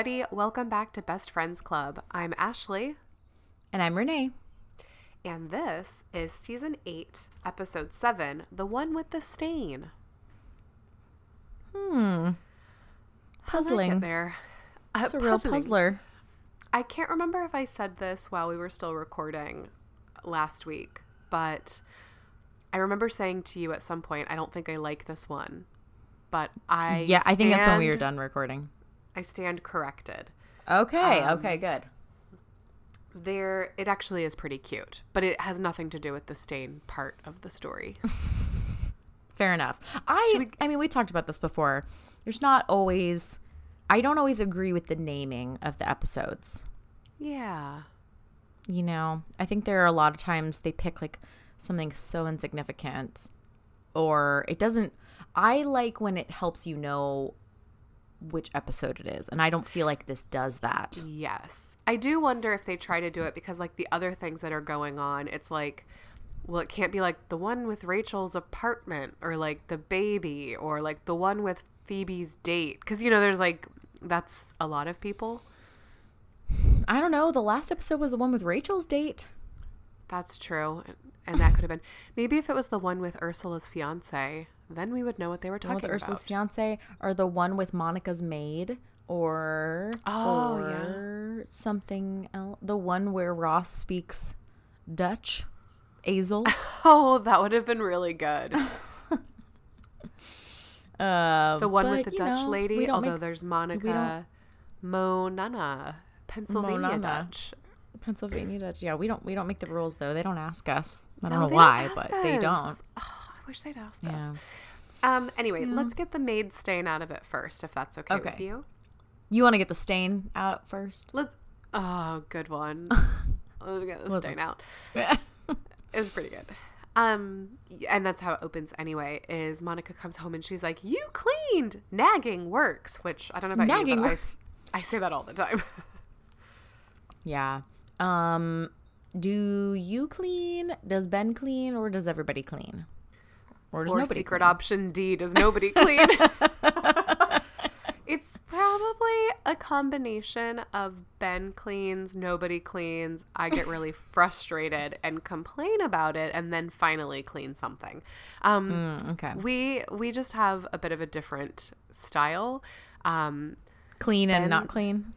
everybody. Welcome back to Best Friends Club. I'm Ashley. And I'm Renee. And this is season 8, episode 7, The One with the Stain. Hmm. Puzzling. There. Uh, it's a real puzzler. I can't remember if I said this while we were still recording last week, but I remember saying to you at some point, I don't think I like this one. But I Yeah, I think that's when we were done recording. I stand corrected. Okay, um, okay, good. There it actually is pretty cute, but it has nothing to do with the stain part of the story. Fair enough. I we, I mean, we talked about this before. There's not always I don't always agree with the naming of the episodes. Yeah. You know, I think there are a lot of times they pick like something so insignificant or it doesn't I like when it helps you know which episode it is and I don't feel like this does that. Yes. I do wonder if they try to do it because like the other things that are going on, it's like well, it can't be like the one with Rachel's apartment or like the baby or like the one with Phoebe's date cuz you know there's like that's a lot of people. I don't know. The last episode was the one with Rachel's date. That's true. And that could have been maybe if it was the one with Ursula's fiance, then we would know what they were talking about. Ursula's fiance or the one with Monica's maid or oh or yeah. something else. The one where Ross speaks Dutch. Azel. Oh, that would have been really good. Uh, the one with the Dutch know, lady, although make, there's Monica Monana, Pennsylvania Monana. Dutch. Pennsylvania Dutch. Yeah, we don't we don't make the rules though. They don't ask us. I don't no, know why, but us. they don't. Oh, wish they'd ask yeah. us. Um. Anyway, yeah. let's get the maid stain out of it first, if that's okay, okay. with you. You want to get the stain out first? Let's. Oh, good one. let's get the stain out. it was pretty good. Um, and that's how it opens anyway. Is Monica comes home and she's like, "You cleaned." Nagging works, which I don't know about Nagging you, but works. I, I say that all the time. yeah. Um, do you clean? Does Ben clean, or does everybody clean? Or does or nobody? Secret clean? option D: Does nobody clean? It's probably a combination of Ben cleans, nobody cleans, I get really frustrated and complain about it and then finally clean something. Um, mm, okay. We we just have a bit of a different style. Um, clean ben, and not clean?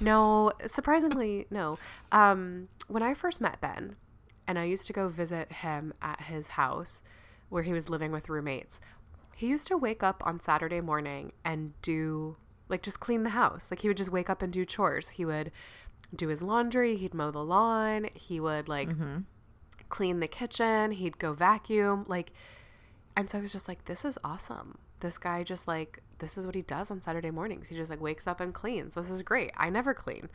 no, surprisingly, no. Um, when I first met Ben and I used to go visit him at his house where he was living with roommates, he used to wake up on Saturday morning and do like just clean the house. Like he would just wake up and do chores. He would do his laundry, he'd mow the lawn, he would like mm-hmm. clean the kitchen, he'd go vacuum, like and so I was just like this is awesome. This guy just like this is what he does on Saturday mornings. He just like wakes up and cleans. This is great. I never clean.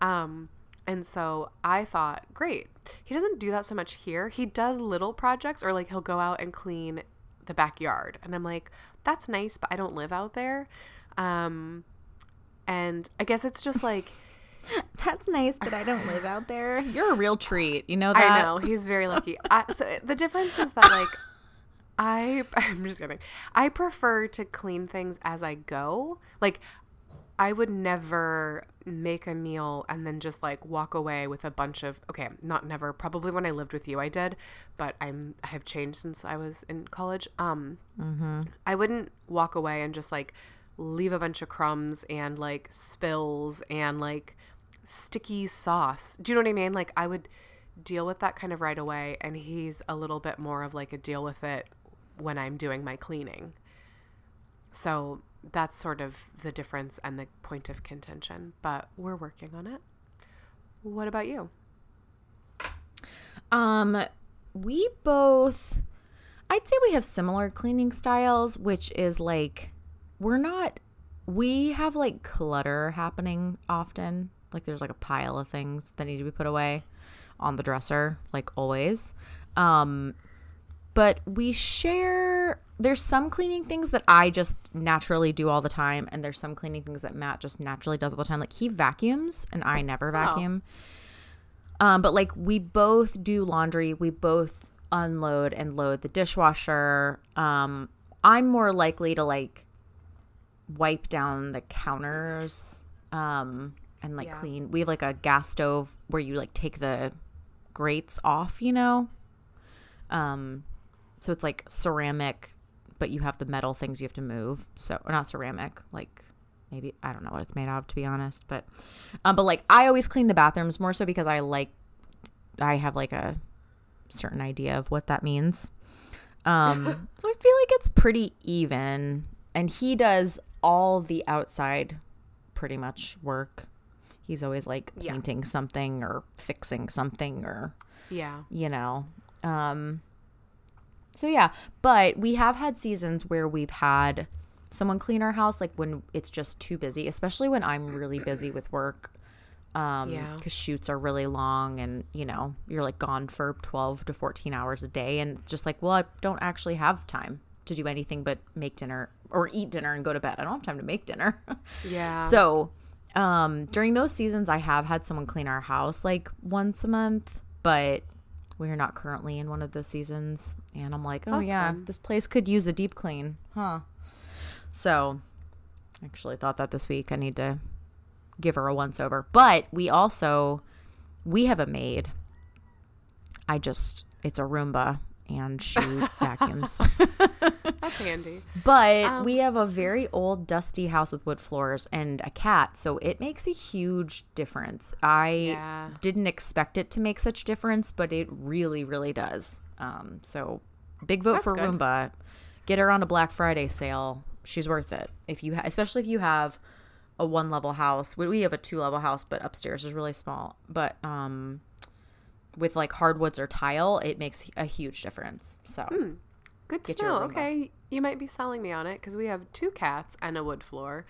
Um and so I thought, great. He doesn't do that so much here. He does little projects or like he'll go out and clean the backyard. And I'm like, that's nice, but I don't live out there. Um, and I guess it's just like. That's nice, but I don't live out there. You're a real treat. You know that? I know. He's very lucky. I, so the difference is that, like, I. I'm just kidding. I prefer to clean things as I go. Like, I would never make a meal and then just like walk away with a bunch of okay, not never, probably when I lived with you I did, but I'm I have changed since I was in college. Um mm-hmm. I wouldn't walk away and just like leave a bunch of crumbs and like spills and like sticky sauce. Do you know what I mean? Like I would deal with that kind of right away and he's a little bit more of like a deal with it when I'm doing my cleaning. So that's sort of the difference and the point of contention, but we're working on it. What about you? Um, we both, I'd say we have similar cleaning styles, which is like, we're not, we have like clutter happening often. Like there's like a pile of things that need to be put away on the dresser, like always. Um, but we share there's some cleaning things that I just naturally do all the time, and there's some cleaning things that Matt just naturally does all the time. Like he vacuums, and I never oh. vacuum. Oh. Um, but like we both do laundry, we both unload and load the dishwasher. Um, I'm more likely to like wipe down the counters um, and like Yeah. clean. We have like a gas stove where you like take the grates off, you know. Um, so it's like ceramic, but you have the metal things you have to move. So or not ceramic, like maybe I don't know what it's made out of to be honest, but um, but like I always clean the bathrooms more so because I like I have like a certain idea of what that means. Um, so I feel like it's pretty even, and he does all the outside pretty much work. He's always like Yeah. painting something or fixing something or Yeah. you know. Um so yeah, but we have had seasons where we've had someone clean our house like when it's just too busy, especially when I'm really busy with work. Um Yeah. cuz shoots are really long and, you know, you're like gone for 12 to 14 hours a day and just like, well, I don't actually have time to do anything but make dinner or eat dinner and go to bed. I don't have time to make dinner. Yeah. So, um, during those seasons, I have had someone clean our house like once a month, but we are not currently in one of those seasons. And I'm like, oh That's yeah, fun. this place could use a deep clean, huh? So, I actually thought that this week I need to give her a once over. But we also we have a maid. I just it's a Roomba and she vacuums. That's handy. But Um, we have a very old, dusty house with wood floors and a cat, so it makes a huge difference. I Yeah. didn't expect it to make such difference, but it really, really does. Um, so big vote That's for good. Roomba. Get her on a Black Friday sale. She's worth it. If you, ha- especially if you have a one level house. We, we have a two level house, but upstairs is really small. But um, with like hardwoods or tile, it makes a huge difference. So. Good to know. Okay, you might be selling me on it because we have two cats and a wood floor.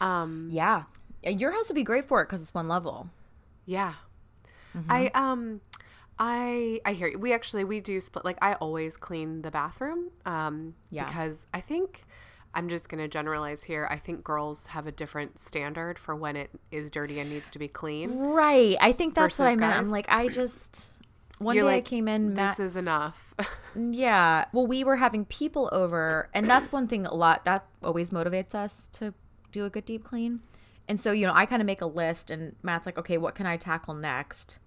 Um, Yeah. Yeah, Your house would be great for it because it's one level. yeah. Mm-hmm. I um, I I hear you. We actually we do split. Like I always clean the bathroom. Um, Yeah. Because I think I'm just gonna generalize here. I think girls have a different standard for when it is dirty and needs to be clean. Right. I think that's what I meant. guys. I'm like, I just. One You're day I came in, Matt. This is enough. yeah. Well, we were having people over, and that's one thing a lot that always motivates us to do a good deep clean. And so, you know, I kind of make a list, and Matt's like, okay, what can I tackle next?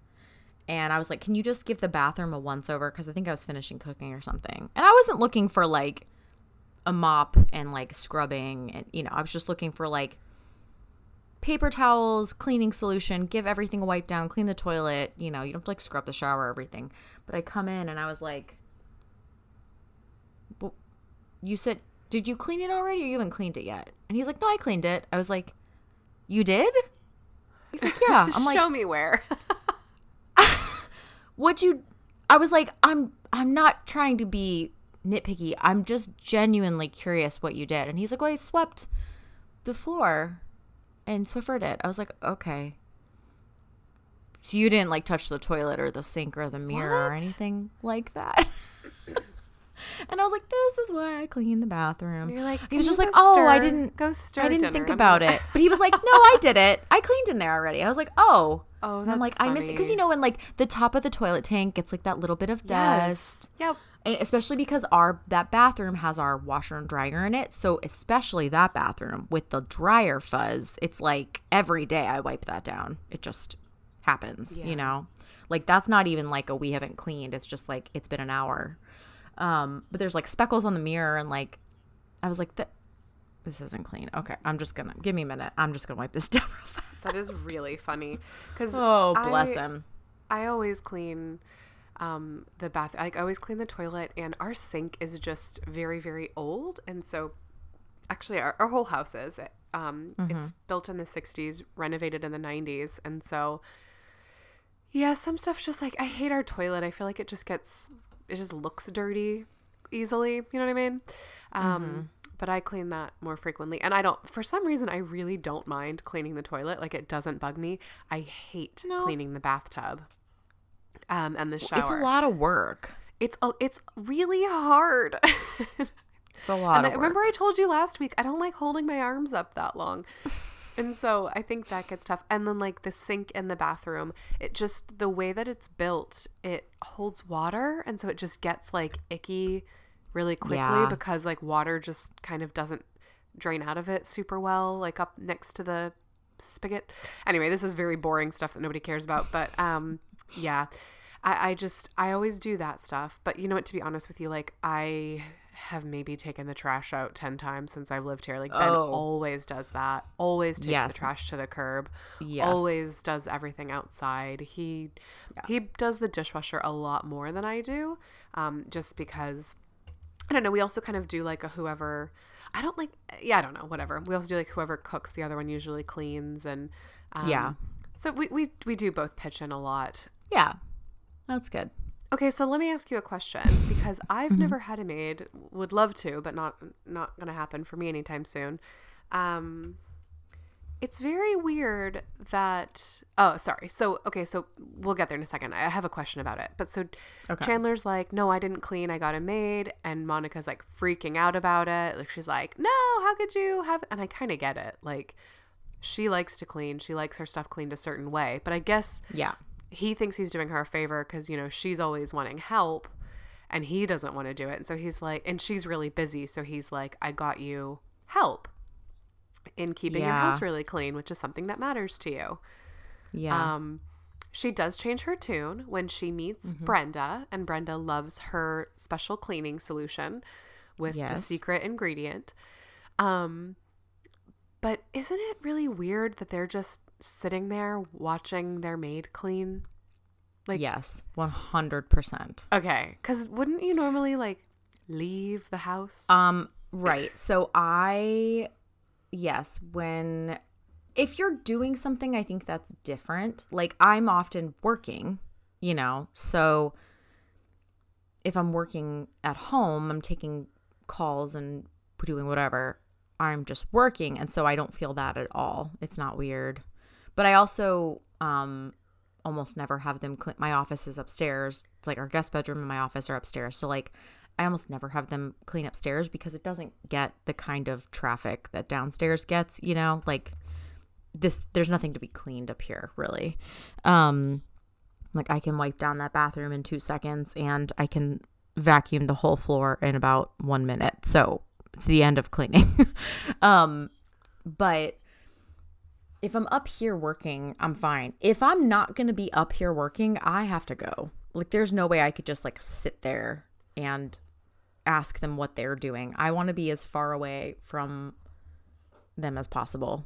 And I was like, can you just give the bathroom a once over? Because I think I was finishing cooking or something. And I wasn't looking for like a mop and like scrubbing. And, you know, I was just looking for like paper towels, cleaning solution, give everything a wipe down, clean the toilet. You know, you don't have to like scrub the shower, everything. But I come in and I was like, well, you said, did you clean it already or you haven't cleaned it yet? And he's like, no, I cleaned it. I was like, you did? He's like, yeah. I'm like, Show me where. what you I was like, I'm I'm not trying to be nitpicky. I'm just genuinely curious what you did. And he's like, Well, I swept the floor and Swiffer did. I was like, Okay. So you didn't like touch the toilet or the sink or the mirror or anything like that. and I was like, This is why I clean the bathroom. You're like, he was just like, Oh, I didn't go stir. I didn't dinner." think about it. But he was like, No, I did it. I cleaned in there already. I was like, Oh. Oh, And I'm like, I miss it because you know when like the top of the toilet tank gets like that little bit of dust, Yes. Yep. And especially because our that bathroom has our washer and dryer in it. So especially that bathroom with the dryer fuzz, it's like every day I wipe that down. It just happens, Yeah. you know. Like that's not even like a we haven't cleaned. It's just like it's been an hour. Um, but there's like speckles on the mirror and like I was like, "Th- this isn't clean. Okay, I'm just gonna give me a minute. I'm just gonna wipe this down real fast. That is really funny because Oh, bless I- him. I always clean um, the bath. I always clean the toilet, and our sink is just very, very old. And so, actually, our, our whole house is. Um, It's built in the 60s, renovated in the 90s. And so, yeah, some stuff's just like, I hate our toilet. I feel like it just gets, it just looks dirty easily. You know what I mean? Um, But I clean that more frequently. And I don't, for some reason, I really don't mind cleaning the toilet. Like, it doesn't bug me. I hate No. cleaning the bathtub um, and the shower. It's a lot of work. It's a, it's really hard. It's a lot and I remember I told you last week I don't like holding my arms up that long. and so I think that gets tough. And then like the sink in the bathroom, it just the way that it's built, it holds water and so it just gets like icky really quickly Yeah. because like water just kind of doesn't drain out of it super well like up next to the spigot. Anyway, this is very boring stuff that nobody cares about. But um, yeah, I, I just I always do that stuff. But you know what? To be honest with you, like I have maybe taken the trash out 10 times since I've lived here. Like Ben Oh. always does that. Always takes Yes. the trash to the curb. Yes. Always does everything outside. He he does the dishwasher a lot more than I do. Um, just because I don't know, we also kind of do like a whoever I don't like yeah, I don't know, whatever. We also do like whoever cooks, the other one usually cleans and um, Yeah. So we, we we do both pitch in a lot. Yeah. That's good. Okay, so let me ask you a question because I've Mm-hmm. never had a maid. Would love to, but not not gonna happen for me anytime soon. Um, it's very weird that. Oh, sorry. So okay, so we'll get there in a second. I have a question about it. But so Okay. Chandler's like, no, I didn't clean. I got a maid, and Monica's like freaking out about it. Like she's like, no, how could you have? And I kind of get it. Like she likes to clean. She likes her stuff cleaned a certain way. But I guess Yeah. He thinks he's doing her a favor because you know she's always wanting help and he doesn't want to do it. And so he's like and she's really busy so he's like i got you help in keeping your house really clean which is something that matters to you. Yeah. um she does change her tune when she meets Mm-hmm. brenda and brenda loves her special cleaning solution with the secret ingredient. Um but isn't it really weird that they're just sitting there watching their maid clean like yes. 100%. Okay, because wouldn't you normally like leave the house? Um, right. So I, yes, when, if you're doing something, I think that's different. Like I'm often working, you know, so if I'm working at home, I'm taking calls and doing whatever. I'm just working, and so I don't feel that at all. It's not weird. But I also um almost never have them clean. My office is upstairs. It's like our guest bedroom and my office are upstairs. So like I almost never have them clean upstairs because it doesn't get the kind of traffic that downstairs gets, you know? Like this there's nothing to be cleaned up here, really. Um like I can wipe down that bathroom in 2 seconds and I can vacuum the whole floor in about 1 minute. So it's the end of cleaning. um but if I'm up here working, I'm fine. If I'm not going to be up here working, I have to go. Like there's no way I could just like sit there and ask them what they're doing. I want to be as far away from them as possible.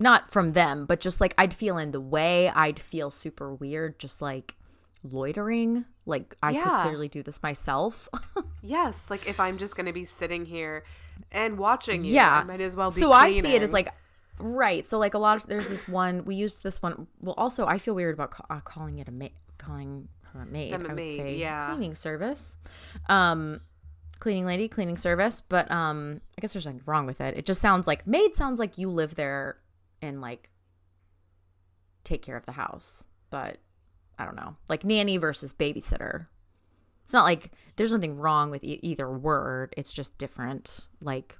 Not from them, but just like I'd feel in the way. I'd feel super weird just like loitering. Like I Yeah. could clearly do this myself. yes, like if I'm just gonna be sitting here and watching you, yeah I might as well be. so i see it as like right so like a lot of there's this one we used this one well also i feel weird about ca- uh, calling it a maid calling her a maid Them a i would maid, say. yeah. cleaning service. Um cleaning lady cleaning service but um i guess there's nothing wrong with it. It just sounds like maid sounds like you live there and like take care of the house but i don't know. Like nanny versus babysitter. It's not like there's nothing wrong with e- either word it's just different like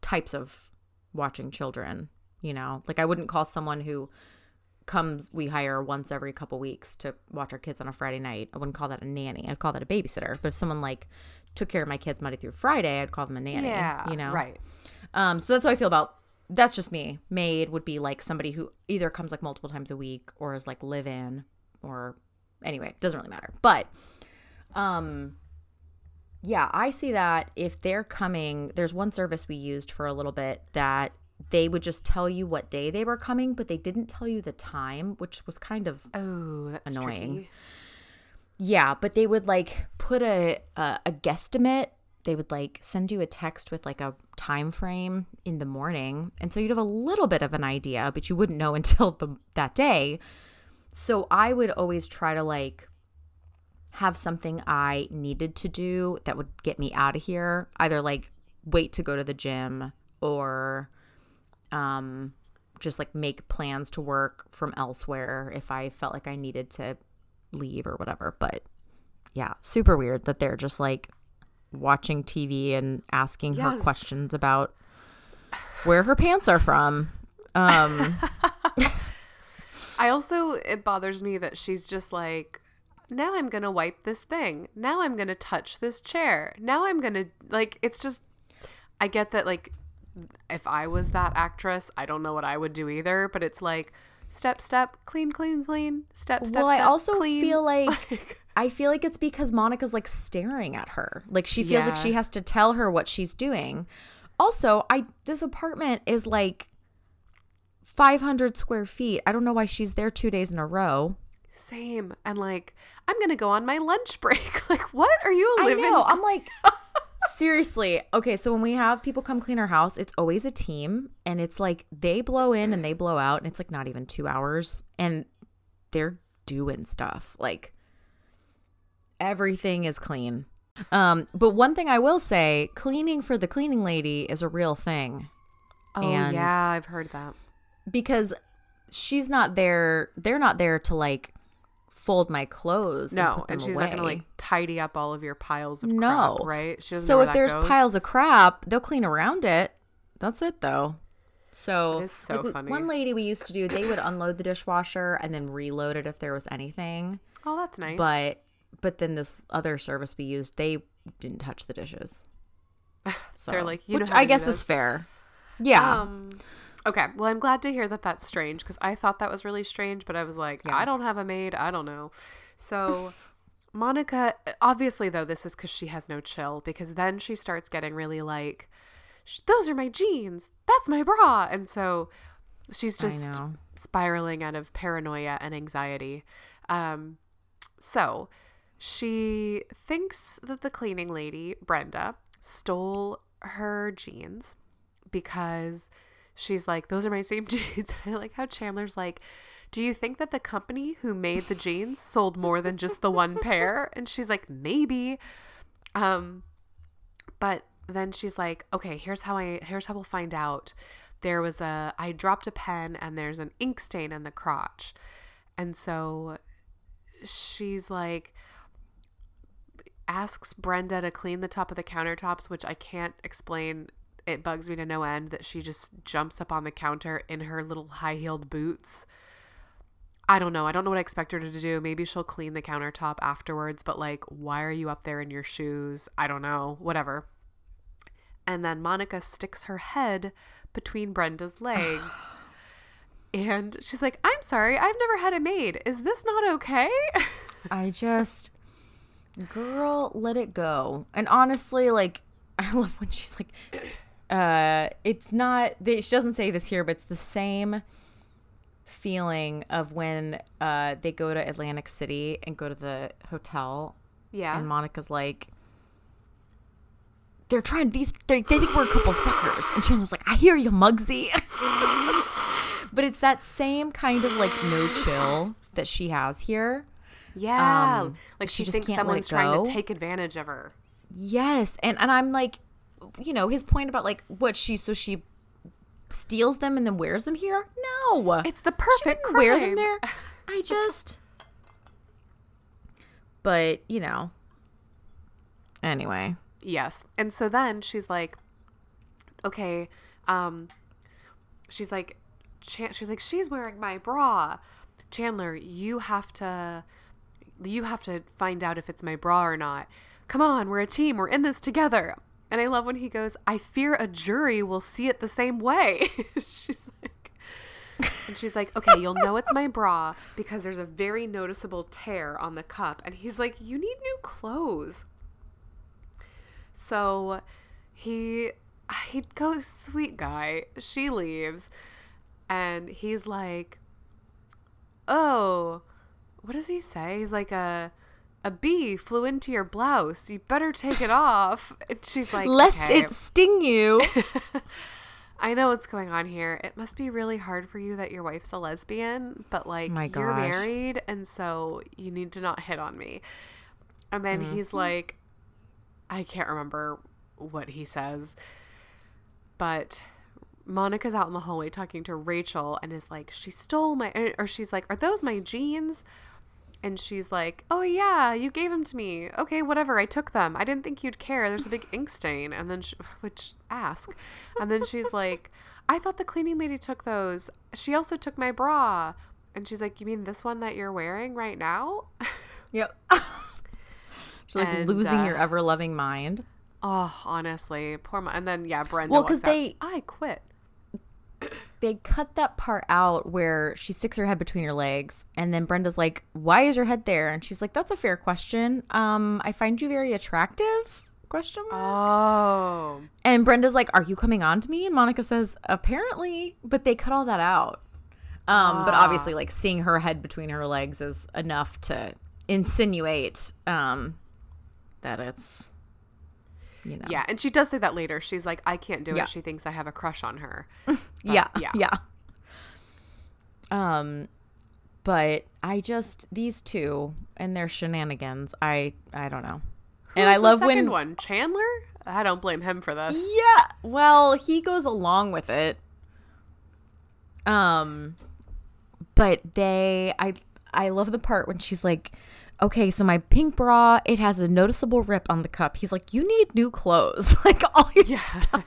types of watching children you know? Like i wouldn't call someone who comes we hire once every couple weeks to watch our kids on a friday night. I wouldn't call that a nanny. I'd call that a babysitter. But if someone like took care of my kids monday through friday i'd call them a nanny yeah, you know? right. um so that's how i feel about that's just me. Maid would be like somebody who either comes like multiple times a week or is like live in or anyway doesn't really matter. But um yeah i see that if they're coming there's one service we used for a little bit that they would just tell you what day they were coming but they didn't tell you the time which was kind of Oh, that's Annoying. tricky. yeah but they would like put a, a a guesstimate they would like send you a text with like a time frame in the morning and so you'd have a little bit of an idea but you wouldn't know until the, that day so i would always try to like have something i needed to do that would get me out of here either like wait to go to the gym or um just like make plans to work from elsewhere if i felt like i needed to leave or whatever. But yeah super weird that they're just like watching tv and asking her questions about where her pants are from. Um I also it bothers me that she's just like now I'm going to wipe this thing. Now I'm going to touch this chair. Now I'm going to like it's just I get that like if I was that actress, I don't know what I would do either. But it's like step, step, clean, clean, clean, step, step. well, I also clean. feel like I feel like it's because Monica's like staring at her. Like she feels like she has to tell her what she's doing. Also, I this apartment is like 500 square feet. I don't know why she's there 2 days in a row. Same. And like, I'm gonna go on my lunch break. like, what are you I know. I'm like seriously. Okay, so when we have people come clean our house, it's always a team and it's like they blow in and they blow out and it's like not even 2 hours and they're doing stuff. Like everything is clean. Um, but one thing I will say, cleaning for the cleaning lady is a real thing oh and- yeah, I've heard that. because she's not there. They're not there to like fold my clothes. and No, put them and she's not gonna like tidy up all of your piles of No. crap, right? She So if there's goes. piles of crap, they'll clean around it. That's it though. So, so like, funny. One lady we used to do, they would unload the dishwasher and then reload it if there was anything. oh, that's nice. But but then this other service we used, they didn't touch the dishes. So, They're like, you which I guess is fair. Yeah. Um, okay. Well, I'm glad to hear that that's strange because I thought that was really strange, but I was like, I don't have a maid. I don't know. So, Monica, obviously, though, this is because she has no chill because then she starts getting really like, those are my jeans. That's my bra. And so she's just spiraling out of paranoia and anxiety. Um, so she thinks that the cleaning lady, Brenda, stole her jeans because she's like, those are my same jeans. And I like how Chandler's like, do you think that the company who made the jeans sold more than just the one pair? And she's like, maybe. Um, but then she's like, okay, here's how I here's how we'll find out. There was a I dropped a pen and there's an ink stain in the crotch. And so she's like asks Brenda to clean the top of the countertops, which I can't explain. It bugs me to no end that she just jumps up on the counter in her little high-heeled boots. I don't know. I don't know what I expect her to do. Maybe she'll clean the countertop afterwards, but like, why are you up there in your shoes? I don't know. Whatever. And then Monica sticks her head between Brenda's legs. and she's like, I'm sorry, I've never had a maid. Is this not okay? I just, girl, let it go. And honestly, like, I love when she's like, uh, it's not, they, she doesn't say this here, but it's the same feeling of when uh, they go to Atlantic City and go to the hotel. yeah. And Monica's like, they're trying these, they they think we're a couple suckers. And Chandler's like, I hear you, Mugsy. but it's that same kind of like no chill that she has here. Yeah. Um, like she she, just thinks someone's trying to take advantage of her. Yes, and and I'm like, you know, his point about like what she so she steals them and then wears them here. No, It's the she perfect didn't wear them there. I just, but you know, anyway, Yes. And so then she's like, okay, um, she's like, Chan- she's like, she's wearing my bra. Chandler, you have to, you have to find out if it's my bra or not. Come on, we're a team. We're in this together. And I love when he goes, I fear a jury will see it the same way. she's like, and she's like, okay, you'll know it's my bra because there's a very noticeable tear on the cup. And he's like, you need new clothes. So he he goes, sweet guy. She leaves, and he's like, "Oh, what does he say?" He's like, "A a bee flew into your blouse. You better take it off." And she's like, lest "Okay." it sting you. I know what's going on here. It must be really hard for you that your wife's a lesbian, but like My you're gosh. married and so you need to not hit on me. And then Mm-hmm. he's like I can't remember what he says. But Monica's out in the hallway talking to Rachel and is like, she stole my, or she's like, are those my jeans? And she's like, oh yeah, you gave them to me. Okay, whatever. I took them. I didn't think you'd care. There's a big ink stain. And then, she, which ask. And then she's like, I thought the cleaning lady took those. She also took my bra. And she's like, you mean this one that you're wearing right now? yep. She's like And, losing uh, your ever loving mind. Oh, honestly, poor. Mo- and then yeah, Brenda. Well, because they- I quit. They cut that part out where she sticks her head between her legs and then Brenda's like, "Why is your head there?" And she's like, "That's a fair question. Um, I find you very attractive." Question mark. Oh, And Brenda's like, "Are you coming on to me?" And Monica says, "Apparently," but they cut all that out. Um, but obviously, like seeing her head between her legs is enough to insinuate um, that it's, you know, yeah. And she does say that later. She's like, I can't do Yeah. it. She thinks I have a crush on her. yeah, yeah. yeah. Um, but I just these two and their shenanigans. I I don't know. and I the love second when one Chandler. I don't blame him for this. Yeah. Well, he goes along with it. Um but they I I love the part when she's like, "Okay, so my pink bra, it has a noticeable rip on the cup." He's like, "You need new clothes." like all your stuff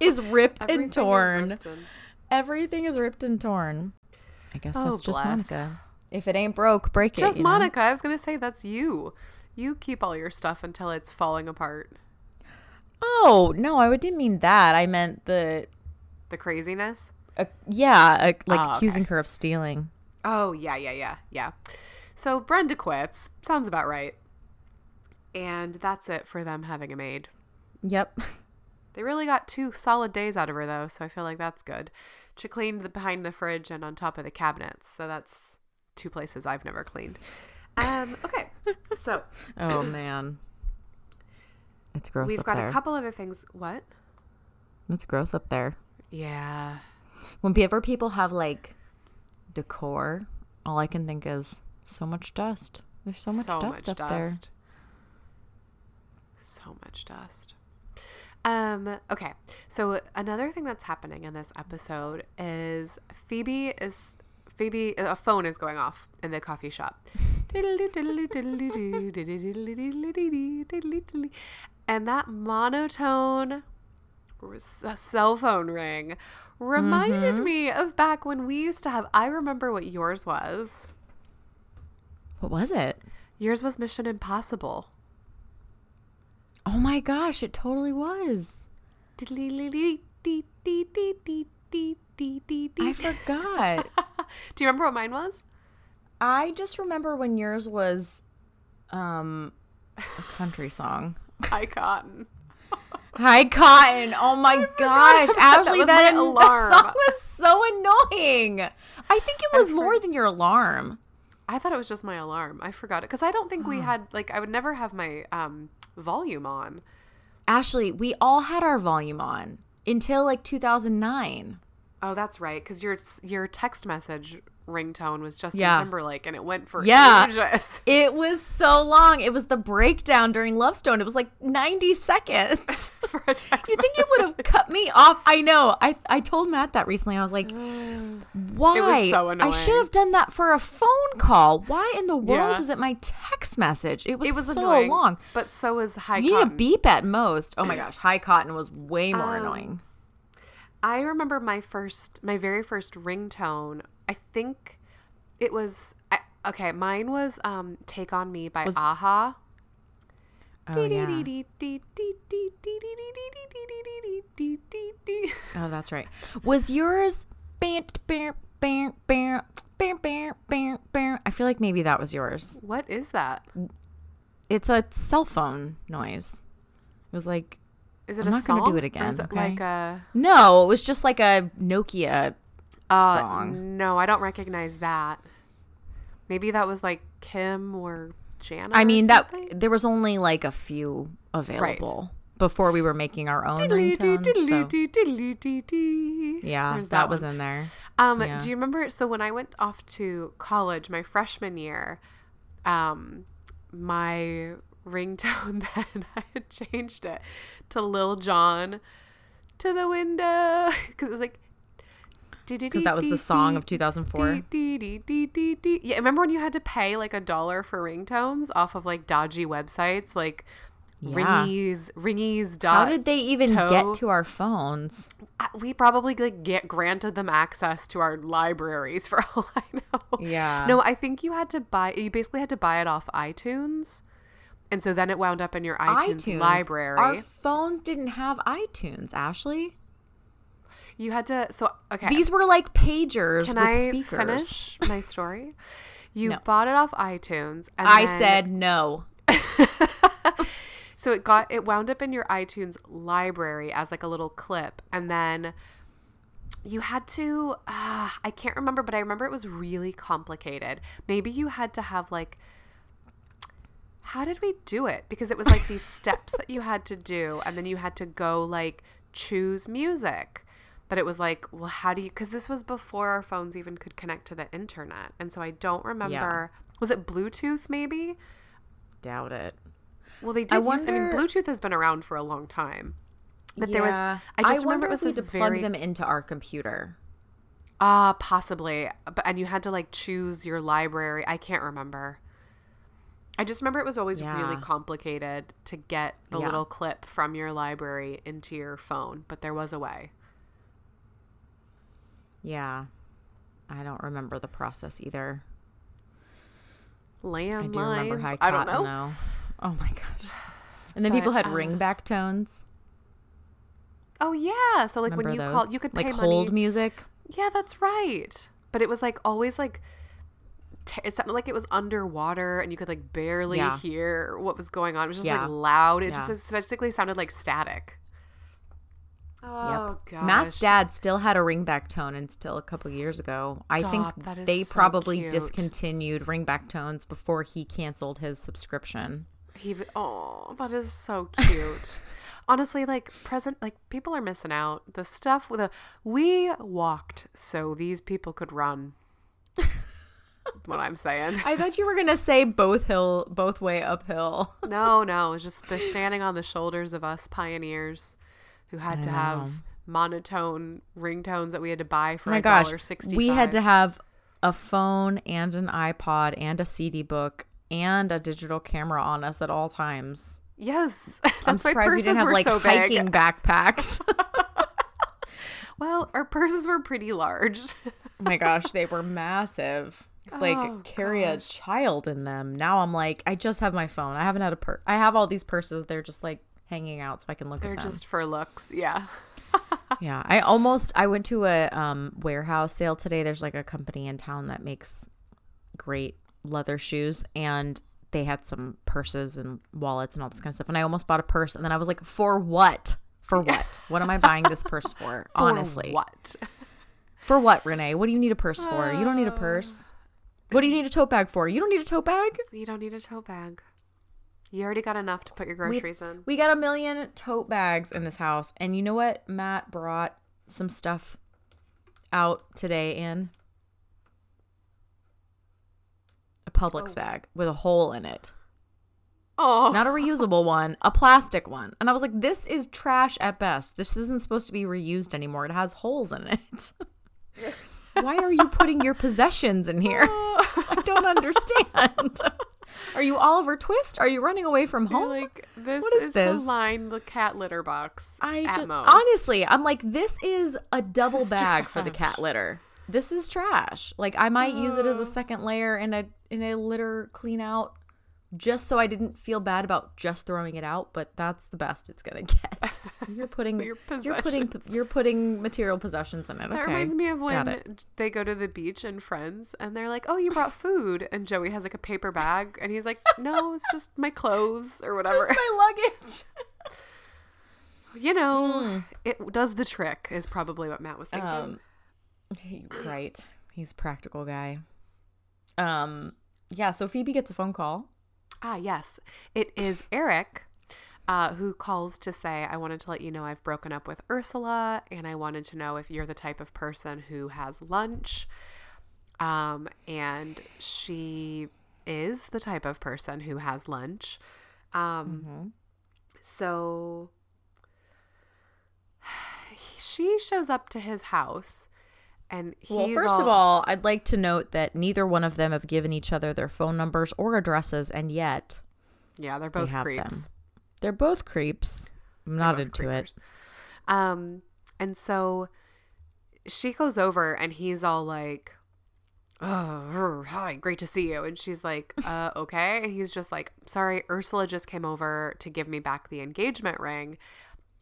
is ripped and torn. ripped and- Everything is ripped and torn. I guess Oh, that's just bless. Monica. If it ain't broke, break it. Just you know? Monica. I was gonna say that's you. You keep all your stuff until it's falling apart. Oh, no, I didn't mean that. I meant the The craziness. uh, yeah, uh, like Oh, okay. accusing her of stealing. Oh, yeah, yeah, yeah, yeah. So Brenda quits. Sounds about right. And that's it for them having a maid. Yep. They really got two solid days out of her, though, so I feel like that's good. She cleaned the behind the fridge and on top of the cabinets, so that's two places I've never cleaned. Um, okay, so Oh man. It's gross we've got there. a couple other things. What? It's gross up there. Yeah. Whenever people have like decor, all I can think is so much dust. There's so much dust up there. So much dust. Um, okay. So another thing that's happening in this episode is Phoebe is Phoebe a phone is going off in the coffee shop. and that monotone cell phone ring reminded me of back when we used to have I remember what yours was. What was it? Yours was Mission Impossible. Oh my gosh, it totally was. I forgot. Do you remember what mine was? I just remember when yours was um a country song. High Cotton. High Cotton. Oh my gosh. that. Ashley, That that, that song was so annoying. I think it was more than your alarm. I thought it was just my alarm. I forgot it because I don't think we had like I would never have my um volume on. Ashley, we all had our volume on until like 2009. Oh, that's right. Because your your text message ringtone was Justin Yeah. Timberlake, and it went for Yeah. ages. It was so long. It was the breakdown during LoveStoned. It was like 90 seconds. for a text. You think it would have cut me off? I know. I I told Matt that recently. I was like, why? so I should have done that for a phone call. Why in the world Yeah. is it my text message? It was, It was so annoying, long. but so was High cotton You need a beep at most. Oh my gosh, High Cotton was way more Um, annoying. I remember my first, my very first ringtone. I think it was I, okay. Mine was um, "Take on Me" by a-ha. Oh yeah. Oh, that's right. Was yours? I feel like maybe that was yours. What is that? It's a cell phone noise. It was like Is it I'm a not gonna song? do it Or again, okay? like a no, it was just like a Nokia. Uh, song? No, I don't recognize that. Maybe that was like Kim or Jana. I mean that there was only like a few available before we were making our own ringtones. So. Yeah, There's that, was in there. Um, Yeah. do you remember? So when I went off to college, my freshman year, um, my ringtone then I had changed it to Lil Jon to the window because it was like. Because that was the song of 2004. Yeah, remember when you had to pay like a dollar for ringtones off of like dodgy websites like Yeah. Ringies, Ringies. How did they even toe. get to our phones? Uh, we probably like get granted them access to our libraries for all I know. Yeah. No, I think you had to buy. You basically had to buy it off iTunes, And so then it wound up in your iTunes, iTunes library. Our phones didn't have iTunes, Ashley. You had to so okay. These were like pagers Can with I speakers. finish my story? You No. bought it off iTunes and I then- said no. So it got it wound up in your iTunes library as like a little clip, and then you had to. Uh, I can't remember, but I remember it was really complicated. Maybe you had to have like. How did we do it? Because it was like these steps that you had to do, and then you had to go like choose music. But it was like, well, how do you? Because this was before our phones even could connect to the internet, and so I don't remember. Was it Bluetooth? Maybe. Doubt it. Well, they did. I use, I mean, Bluetooth has been around for a long time, but there was. I just remember wonder it was this to very plug them into our computer. ah possibly, but and you had to like choose your library. I can't remember. I just remember it was always really complicated to get the Yeah. little clip from your library into your phone, but there was a way. Yeah. I don't remember the process either. Landlines. I do remember high I don't know. though. Oh my gosh. And then But, people had uh, ringback tones. Oh yeah, so like when you those? called, you could pay like money. hold music. Yeah, that's right. But it was like always like t- it sounded like it was underwater and you could like barely Yeah. hear what was going on. It was just Yeah. like loud. It Yeah. just basically sounded like static. Oh Yep. gosh. Matt's dad still had a ringback tone until a couple years ago. I think they so probably cute. discontinued ringback tones before he canceled his subscription. He oh, that is so cute. Honestly, like present, like people are missing out. The stuff with a we walked so these people could run. what I'm saying. I thought you were gonna say both hill, both way uphill. No, no, it's just they're standing on the shoulders of us pioneers who had to have monotone ringtones that we had to buy for Oh my gosh, we had to have a phone and an iPod and a CD book and a digital camera on us at all times. Yes, I'm surprised we didn't have were like so hiking big. backpacks. Well, our purses were pretty large. Oh my gosh, they were massive. Like Oh, carry a child in them. Now I'm like, I just have my phone. I haven't had a purse. I have all these purses. They're just like hanging out so I can look They're at them. They're just for looks. Yeah. yeah, I almost I went to a um warehouse sale today. There's like a company in town that makes great leather shoes and they had some purses and wallets and all this kind of stuff. And I almost bought a purse and then I was like, for what? For what? What am I buying this purse for? For Honestly. what? For what, Renee? What do you need a purse for? You don't need a purse. What do you need a tote bag for? You don't need a tote bag. You don't need a tote bag. You already got enough to put your groceries in. We got a million tote bags in this house. And you know what? Matt brought some stuff out today in a Publix oh. bag with a hole in it. Oh, Not a reusable one, a plastic one. And I was like, this is trash at best. This isn't supposed to be reused anymore. It has holes in it. Why are you putting your possessions in here? I don't understand. Are you Oliver Twist? Are you running away from You're home? like this What is is, this? to line the cat litter box. I at just most. honestly, I'm like, this is a double is bag for the cat litter. This is trash. Like I might use it as a second layer in a in a litter clean out, just so I didn't feel bad about just throwing it out. But that's the best it's gonna get. You're putting Your you're putting you're putting material possessions in it. That reminds me of when they go to the beach and friends and they're like, "Oh, you brought food," and Joey has like a paper bag and he's like, "No, it's just my clothes or whatever." Just my luggage. you know, Hmm. it does the trick. Is probably what Matt was thinking. Um, right. He's a practical guy. Um. Yeah. So Phoebe gets a phone call. Ah, yes. It is Eric uh, who calls to say, I wanted to let you know I've broken up with Ursula and I wanted to know if you're the type of person who has lunch. Um, and she is the type of person who has lunch. Um, So she shows up to his house and he's Well, first of all, I'd like to note that neither one of them have given each other their phone numbers or addresses, and yet yeah, they're they both have creeps. them. They're both creeps. I'm not into creepers. it. Um, and so she goes over and he's all like, oh, hi, great to see you. And she's like, uh, okay. And he's just like, sorry, Ursula just came over to give me back the engagement ring.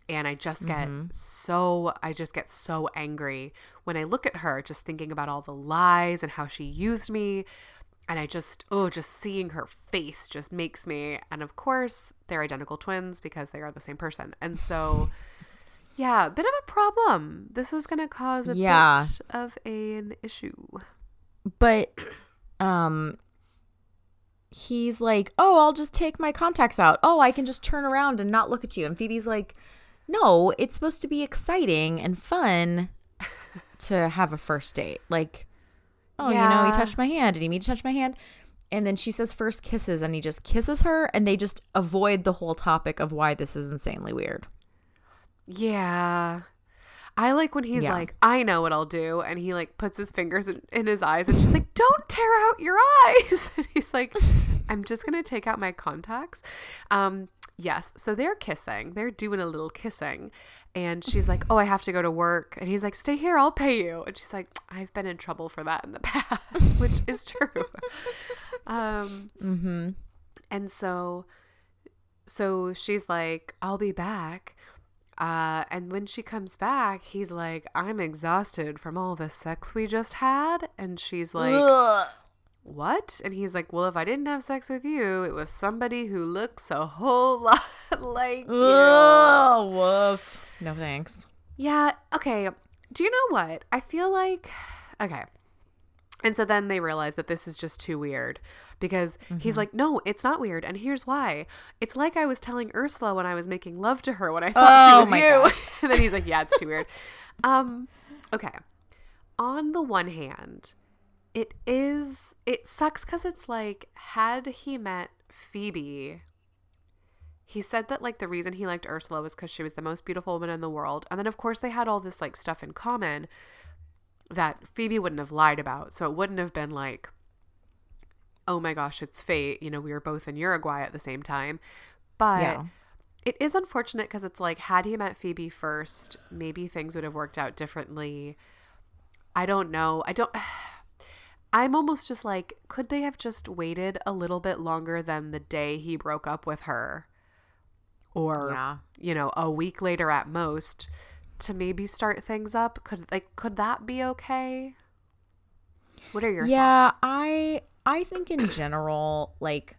And I just get Mm-hmm. so, I just get so angry when I look at her, just thinking about all the lies and how she used me. And I just, oh, just seeing her face just makes me. And of course, they're identical twins because they are the same person. And so, yeah, bit of a problem. This is going to cause a Yeah. bit of an issue. but um he's like oh i'll just take my contacts out oh i can just turn around and not look at you and phoebe's like no it's supposed to be exciting and fun to have a first date like oh you know he touched my hand did he mean to touch my hand and then she says first kisses and he just kisses her and they just avoid the whole topic of why this is insanely weird Yeah. I like when he's Yeah. like, I know what I'll do. And he like puts his fingers in, in his eyes and she's like, don't tear out your eyes. And he's like, I'm just going to take out my contacts. Um, yes. So they're kissing. They're doing a little kissing. And she's like, oh, I have to go to work. And he's like, stay here. I'll pay you. And she's like, I've been in trouble for that in the past, which is true. um, mm-hmm and so so she's like, I'll be back. Uh, and when she comes back, he's like, I'm exhausted from all the sex we just had. And she's like, What? And he's like, Well, if I didn't have sex with you, it was somebody who looks a whole lot like you. oh woof no thanks Yeah. Okay. Do you know what? I feel like. Okay. And so then they realize that this is just too weird because he's like, no, it's not weird. And here's why. It's like I was telling Ursula when I was making love to her when I thought Oh she was you. and then he's like, yeah, it's too weird. Um, okay. On the one hand, it is, it sucks because it's like, had he met Phoebe, he said that like the reason he liked Ursula was because she was the most beautiful woman in the world. And then of course they had all this like stuff in common that Phoebe wouldn't have lied about. So it wouldn't have been like, oh my gosh, it's fate. You know, we were both in Uruguay at the same time. But Yeah. it is unfortunate because it's like, had he met Phoebe first, maybe things would have worked out differently. I don't know. I don't. I'm almost just like, could they have just waited a little bit longer than the day he broke up with her? Or, Yeah. you know, a week later at most to maybe start things up? Could like could that be okay? What are your yeah thoughts? i i think in general like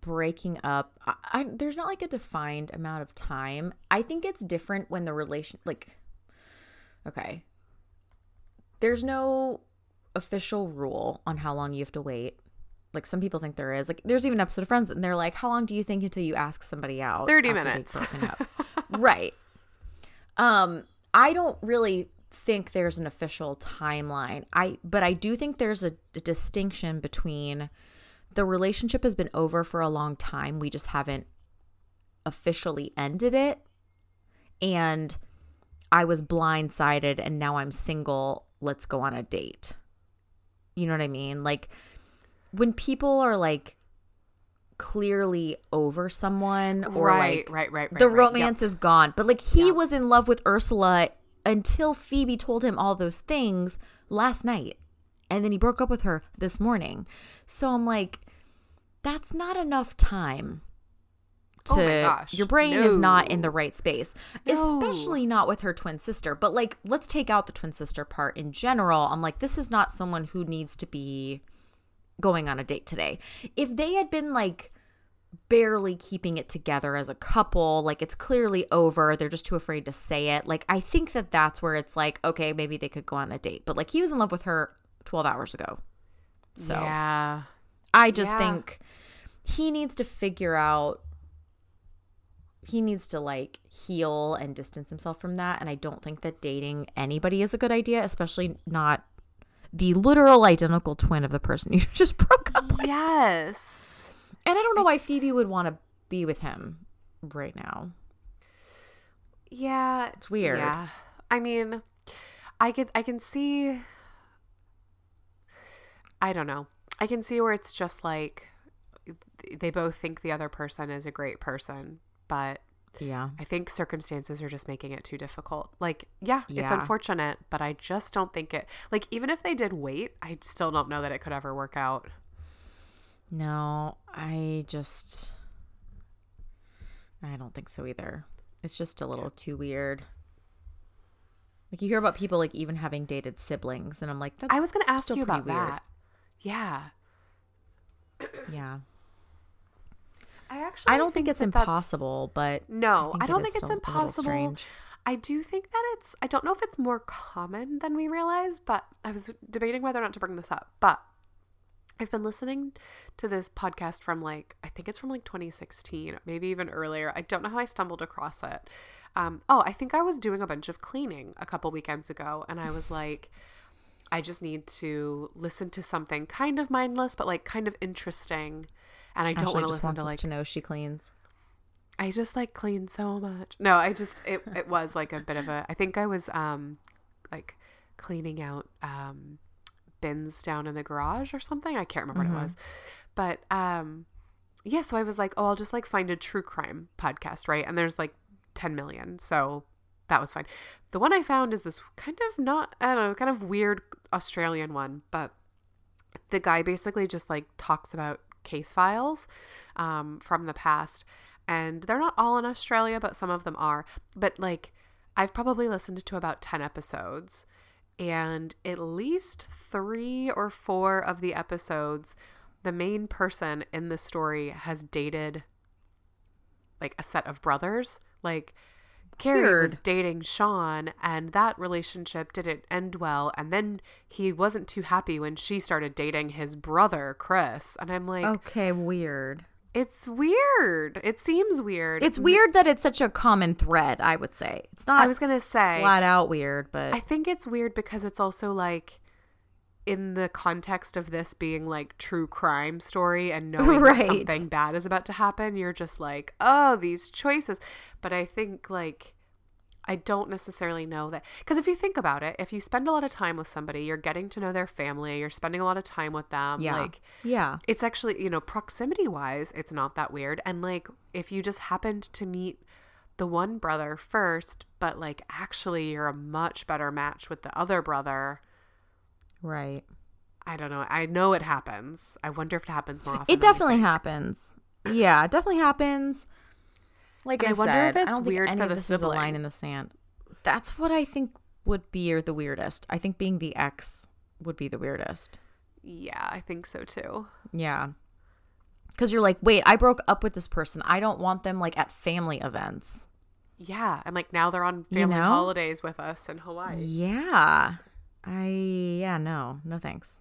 breaking up I, I there's not like a defined amount of time i think it's different when the relation like okay there's no official rule on how long you have to wait. Like some people think there is. Like there's even an episode of friends and they're like how long do you think until you ask somebody out 30 minutes. right. Um i don't really think there's an official timeline. I but i do think there's a, a distinction between the relationship has been over for a long time we just haven't officially ended it and i was blindsided and now i'm single let's go on a date you know what i mean like when people are like clearly over someone or right, like right, right, right. the right. Yep. romance is gone. But like he Yeah. was in love with Ursula until Phoebe told him all those things last night. And then he broke up with her this morning. So I'm like, that's not enough time. Oh To my gosh, your brain is not in the right space, No. especially not with her twin sister. But like, let's take out the twin sister part in general. I'm like, this is not someone who needs to be going on a date today. If they had been like barely keeping it together as a couple, like it's clearly over, they're just too afraid to say it. Like I think that that's where it's like, okay, maybe they could go on a date. But like he was in love with her 12 hours ago. So Yeah. I just Yeah. think he needs to figure out he needs to like heal and distance himself from that and I don't think that dating anybody is a good idea, especially not the literal identical twin of the person you just broke up with. Yes. And I don't know why Phoebe would want to be with him right now. Yeah. It's weird. Yeah. I mean, I could I can see I don't know. I can see where it's just like they both think the other person is a great person, but Yeah. I think circumstances are just making it too difficult. Like, yeah, it's unfortunate, but I just don't think it. Like, even if they did wait, I still don't know that it could ever work out. No, I just I don't think so either. It's just a little too weird. Like you hear about people like even having dated siblings and I'm like that's I was going to ask you about weird. that. Yeah. Yeah. I actually I don't think, it's that impossible, but No, I, it don't think it's little impossible. I do think that it's, I don't know if it's more common than we realize, but I was debating whether or not to bring this up. But I've been listening to this podcast from like, I think it's from like 2016, maybe even earlier. I don't know how I stumbled across it. Um, oh, I think I was doing a bunch of cleaning a couple weekends ago, and I was like, I just need to listen to something kind of mindless, but like kind of interesting. And I don't want to listen to like to know she cleans. I just like clean so much. No, I just it it was like a bit of a I think I was um like cleaning out um bins down in the garage or something. I can't remember what it was. But um yeah, so I was like, "Oh, I'll just like find a true crime podcast, right?" And there's like 10 million. So that was fine. The one I found is this kind of not I don't know, kind of weird Australian one, but the guy basically just like talks about case files um, from the past. And they're not all in australia but some of them are. But like i've probably listened to about 10 episodes. And at least three or four of the episodes the main person in the story has dated like a set of brothers. Like Carrie was dating Sean, and that relationship didn't end well. And then he wasn't too happy when she started dating his brother, Chris. And I'm like, Okay, weird. it's weird. It seems weird. It's weird that it's such a common thread, I would say. It's not I was going to say, flat out weird, but I think it's weird because it's also like in the context of this being like true crime story and knowing Right. that something bad is about to happen, you're just like, oh, these choices. But I think like I don't necessarily know that because if you think about it, if you spend a lot of time with somebody, you're getting to know their family, you're spending a lot of time with them, yeah. like yeah. it's actually you know proximity wise it's not that weird and like if you just happened to meet the one brother first but like actually you're a much better match with the other brother Right. i don't know i know it happens i wonder if it happens more often It definitely happens. Yeah, it definitely happens. Like I, I wonder said, if it's I don't weird think for any the of this is a line in the sand. That's what I think would be the weirdest. I think being the ex would be the weirdest. yeah i think so too Yeah. Cuz you're like, "Wait, I broke up with this person. I don't want them like at family events." yeah and like now they're on You family know? holidays with us in hawaii Yeah. I yeah, no. No thanks.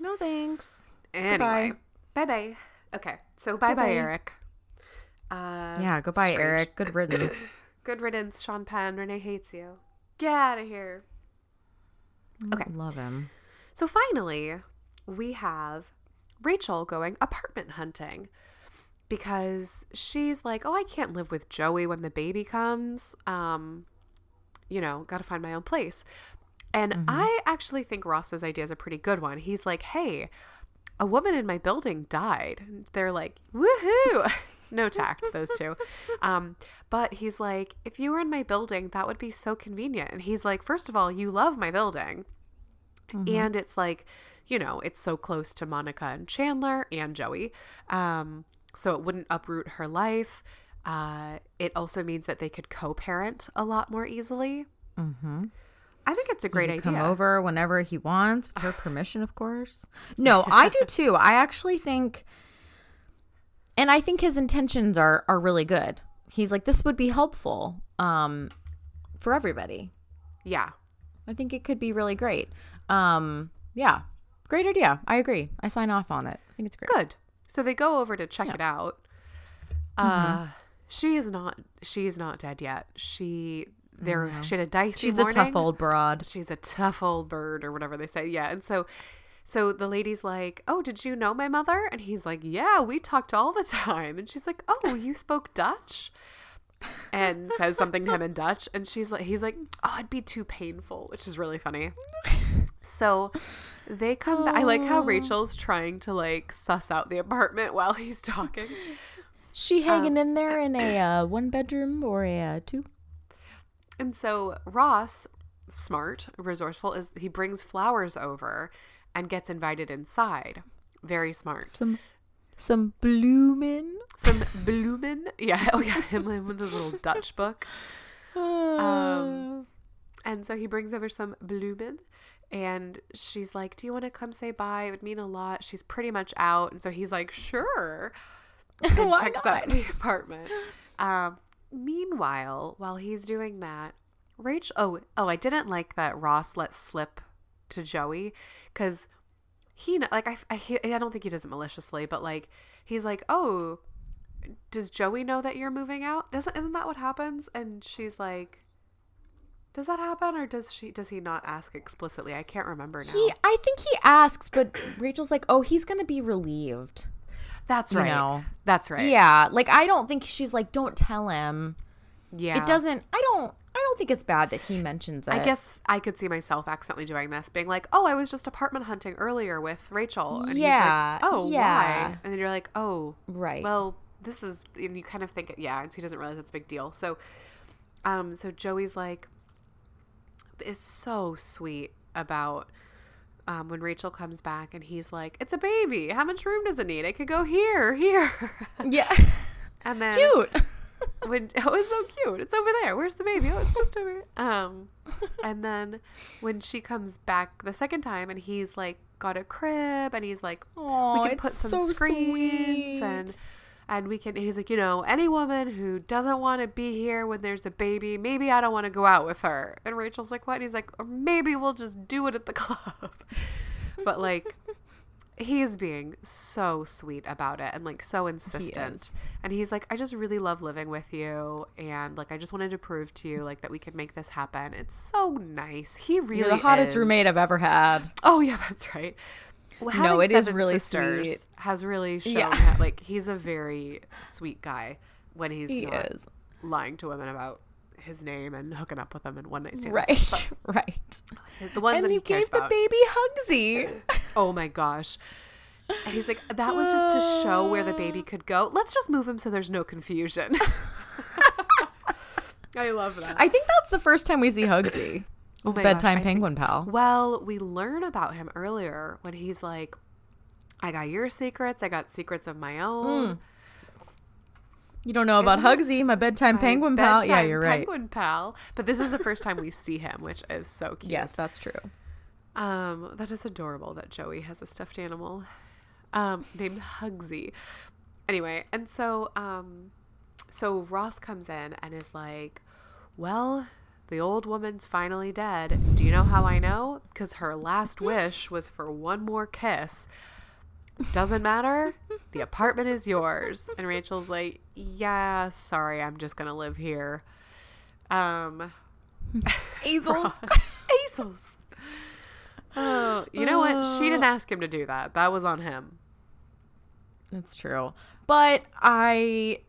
No thanks. anyway bye bye okay so bye bye eric uh Yeah, goodbye, strange. Eric. Good riddance. Good riddance, Sean Penn. Renee hates you. Get out of here. Okay. Love him. So finally, we have Rachel going apartment hunting because she's like, "Oh, I can't live with Joey when the baby comes. Um, you know, got to find my own place." And I actually think Ross's idea is a pretty good one. He's like, "Hey, a woman in my building died." And they're like, "Woohoo!" no tact, those two. Um, but he's like, "If you were in my building, that would be so convenient." And he's like, first of all, you love my building." and it's like you know it's so close to monica and chandler and joey um so it wouldn't uproot her life uh it also means that they could co-parent a lot more easily Mm-hmm. I think it's a great he idea. come over whenever he wants with her permission of course? No i do too. I actually think and i think his intentions are are really good. He's like this would be helpful um for everybody. Yeah. I think it could be really great. Um yeah great idea. I agree. I sign off on it. I think it's great. Good. So they go over to check Yeah. it out uh she is not she is not dead yet. She there she had a dicey she's the tough old broad. She's a tough old bird or whatever they say. Yeah and so so the lady's like oh did you know my mother? And he's like yeah we talked all the time. And she's like oh you spoke dutch? And says something to him in dutch. And she's like he's like oh it'd be too painful which is really funny. So they come back i like how rachel's trying to like suss out the apartment while he's talking. She hanging in there in a uh, one bedroom or a uh, two? And so Ross, smart, resourceful, is he brings flowers over and gets invited inside. Very smart. Some some bloomin'. Some bloomin'. Yeah. Oh yeah. Him with his little Dutch book. Um, and so he brings over some bloomin'. And she's like, Do you want to come say bye? It would mean a lot. She's pretty much out. And so he's like, Sure. And checks not? out the apartment. Um, meanwhile, while he's doing that, Rachel. Oh, oh, I didn't like that Ross let slip to Joey because he like I, I I don't think he does it maliciously, but like he's like, oh, does Joey know that you're moving out? Doesn't isn't that what happens? And she's like, does that happen or does she does he not ask explicitly? I can't remember now. He, I think he asks, but Rachel's like, "Oh, he's gonna be relieved." That's you right. know. That's right. Yeah, like I don't think she's like, "Don't tell him." Yeah. It doesn't. I don't. I don't think it's bad that he mentions it. I guess I could see myself accidentally doing this, being like, "Oh, I was just apartment hunting earlier with Rachel," and Yeah, he's like, "Oh, yeah. why?" And then you're like, "Oh, Right. Well, this is," and you kind of think, "Yeah," and so he doesn't realize it's a big deal. So, um, so Joey's like, is so sweet about. Um, when Rachel comes back and he's like, "It's a baby. How much room does it need? It could go here, here." yeah, and then cute. when oh it's so cute it's over there where's the baby oh it's just over here. um and then when she comes back the second time and he's like got a crib and he's like we can put some so screens sweet. and we can he's like you know any woman who doesn't want to be here when there's a baby maybe i don't want to go out with her. And rachel's like what? And he's like or maybe we'll just do it at the club. But like he's being so sweet about it and like so insistent is. and he's like i just really love living with you and like i just wanted to prove to you like that we could make this happen. It's so nice. He really You're the hottest is. roommate I've ever had. oh yeah that's right Well, No, it is really sweet. has really shown Yeah. that like he's a very sweet guy when he's He is. lying to women about his name and hooking up with them in one night stands Right, right. the one And that he he gave the about baby Hugsy. Oh my gosh. And he's like, that was just to show where the baby could go. Let's just move him so there's no confusion. I love that. I think that's the first time we see Hugsy. Oh my bedtime think penguin so. pal. Well, we learn about him earlier when he's like, I got your secrets. I got secrets of my own. You don't know about Isn't Hugsy, my bedtime My penguin pal. Yeah, you're right. Penguin pal. But this is the first time we see him, which is so cute. Yes, that's true. Um, that is adorable that Joey has a stuffed animal um, named Hugsy. Anyway, and so um, so Ross comes in and is like, "Well, the old woman's finally dead. Do you know how I know? Because her last wish was for one more kiss. Doesn't matter. The apartment is yours." And Rachel's like, "Yeah, sorry, I'm just gonna live here." Um, Azels. Azels. Oh, you know what? She didn't ask him to do that. That was on him. That's true. But I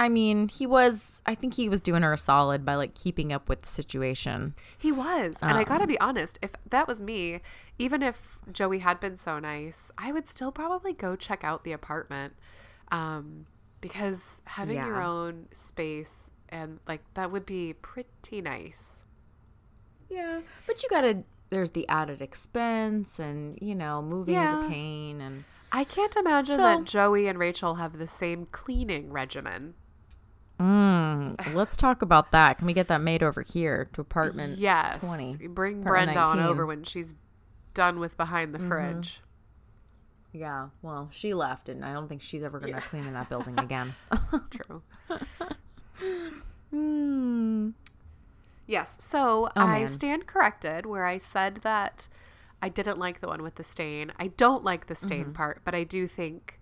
I mean, he was I think he was doing her a solid by like keeping up with the situation. He was. And I gotta Um. be honest, if that was me, even if Joey had been so nice, I would still probably go check out the apartment. Um, because having your own space and like that would be pretty nice. Yeah. But you got to there's the added expense and, you know, moving is a pain and I can't imagine So- that Joey and Rachel have the same cleaning regimen. Mm, let's talk about that. Can we get that made over here to apartment Yes. 20? Bring Apartment Brenda on over when she's done with behind the Mm-hmm. fridge. Yeah. Well, she left and I don't think she's ever going to clean in that building again. True. Hmm. Yes. So Oh, I man. stand corrected where I said that I didn't like the one with the stain. I don't like the stain Mm-hmm. part, but I do think,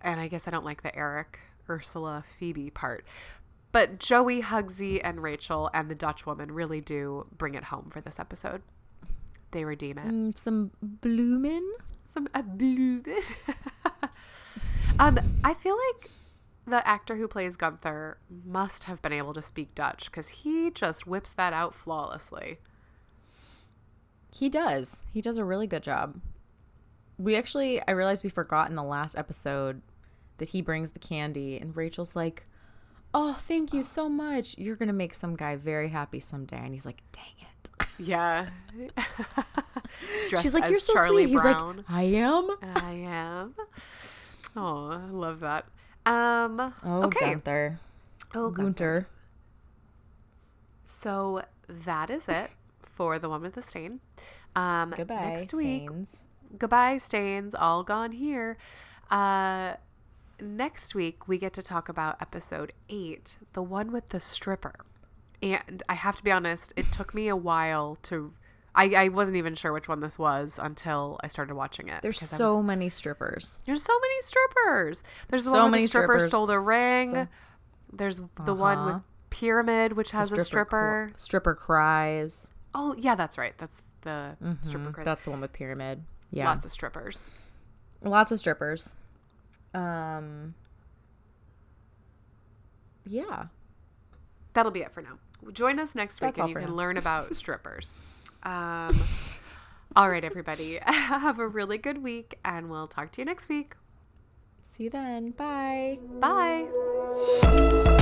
and I guess I don't like the Eric, Ursula, Phoebe part. But Joey, Hugsy, and Rachel and the Dutch woman really do bring it home for this episode. They redeem it. Mm, some bloomin'? Some a blue. um, I feel like the actor who plays Gunther must have been able to speak Dutch because he just whips that out flawlessly. He does. He does a really good job. We actually, I realized we forgot in the last episode, that he brings the candy, and Rachel's like, "Oh, thank you so much. You're gonna make some guy very happy someday." And he's like, "Dang it." Yeah. She's like, "You're so Charlie sweet." Brown. He's like, "I am." I am. Oh, I love that. Um. Oh, okay. Gunther. Oh, Gunther. So that is it for the one with the stain. Um, Goodbye. Next week, Stains. goodbye stains, all gone here. Uh, next week we get to talk about episode eight, the one with the stripper. And I have to be honest, it took me a while to. I, I wasn't even sure which one this was until I started watching it. There's so was- many strippers. there's so many strippers. There's the So one where many the stripper strippers. stole the ring. So- There's the one with Uh-huh. pyramid, which has a cr- stripper. stripper cries. Oh yeah, that's right. That's the stripper. Mhm, craze. That's the one with pyramid. Yeah. Lots of strippers. Lots of strippers. Um. Yeah. That'll be it for now. Join us next week That's and you can now. learn about strippers. Um, all right, everybody. Have a really good week, and we'll talk to you next week. See you then. Bye. Bye.